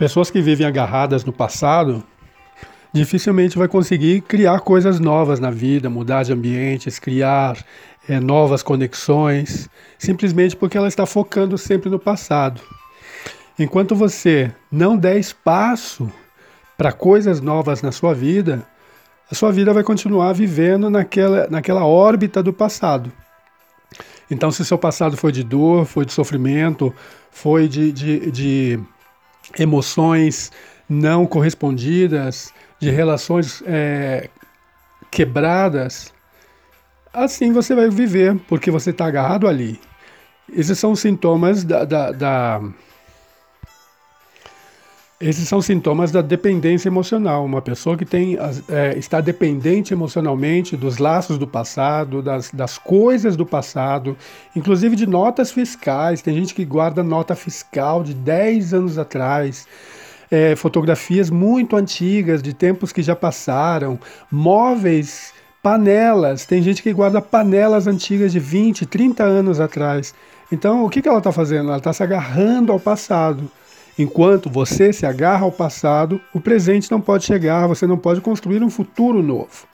Pessoas que vivem agarradas no passado dificilmente vai conseguir criar coisas novas na vida, mudar de ambientes, criar é, novas conexões, simplesmente porque ela está focando sempre no passado. Enquanto você não der espaço para coisas novas na sua vida, a sua vida vai continuar vivendo naquela, naquela órbita do passado. Então, se seu passado foi de dor, foi de sofrimento, foi de, de, de emoções não correspondidas, de relações é, quebradas, assim você vai viver, porque você está agarrado ali. Esses são os sintomas da, da, da esses são sintomas da dependência emocional. Uma pessoa que tem, é, está dependente emocionalmente dos laços do passado, das, das coisas do passado, inclusive de notas fiscais. Tem gente que guarda nota fiscal de 10 anos atrás. É, fotografias muito antigas, de tempos que já passaram, móveis, panelas. Tem gente que guarda panelas antigas de 20, 30 anos atrás. Então, o que, que ela está fazendo? Ela está se agarrando ao passado. Enquanto você se agarra ao passado, o presente não pode chegar, você não pode construir um futuro novo.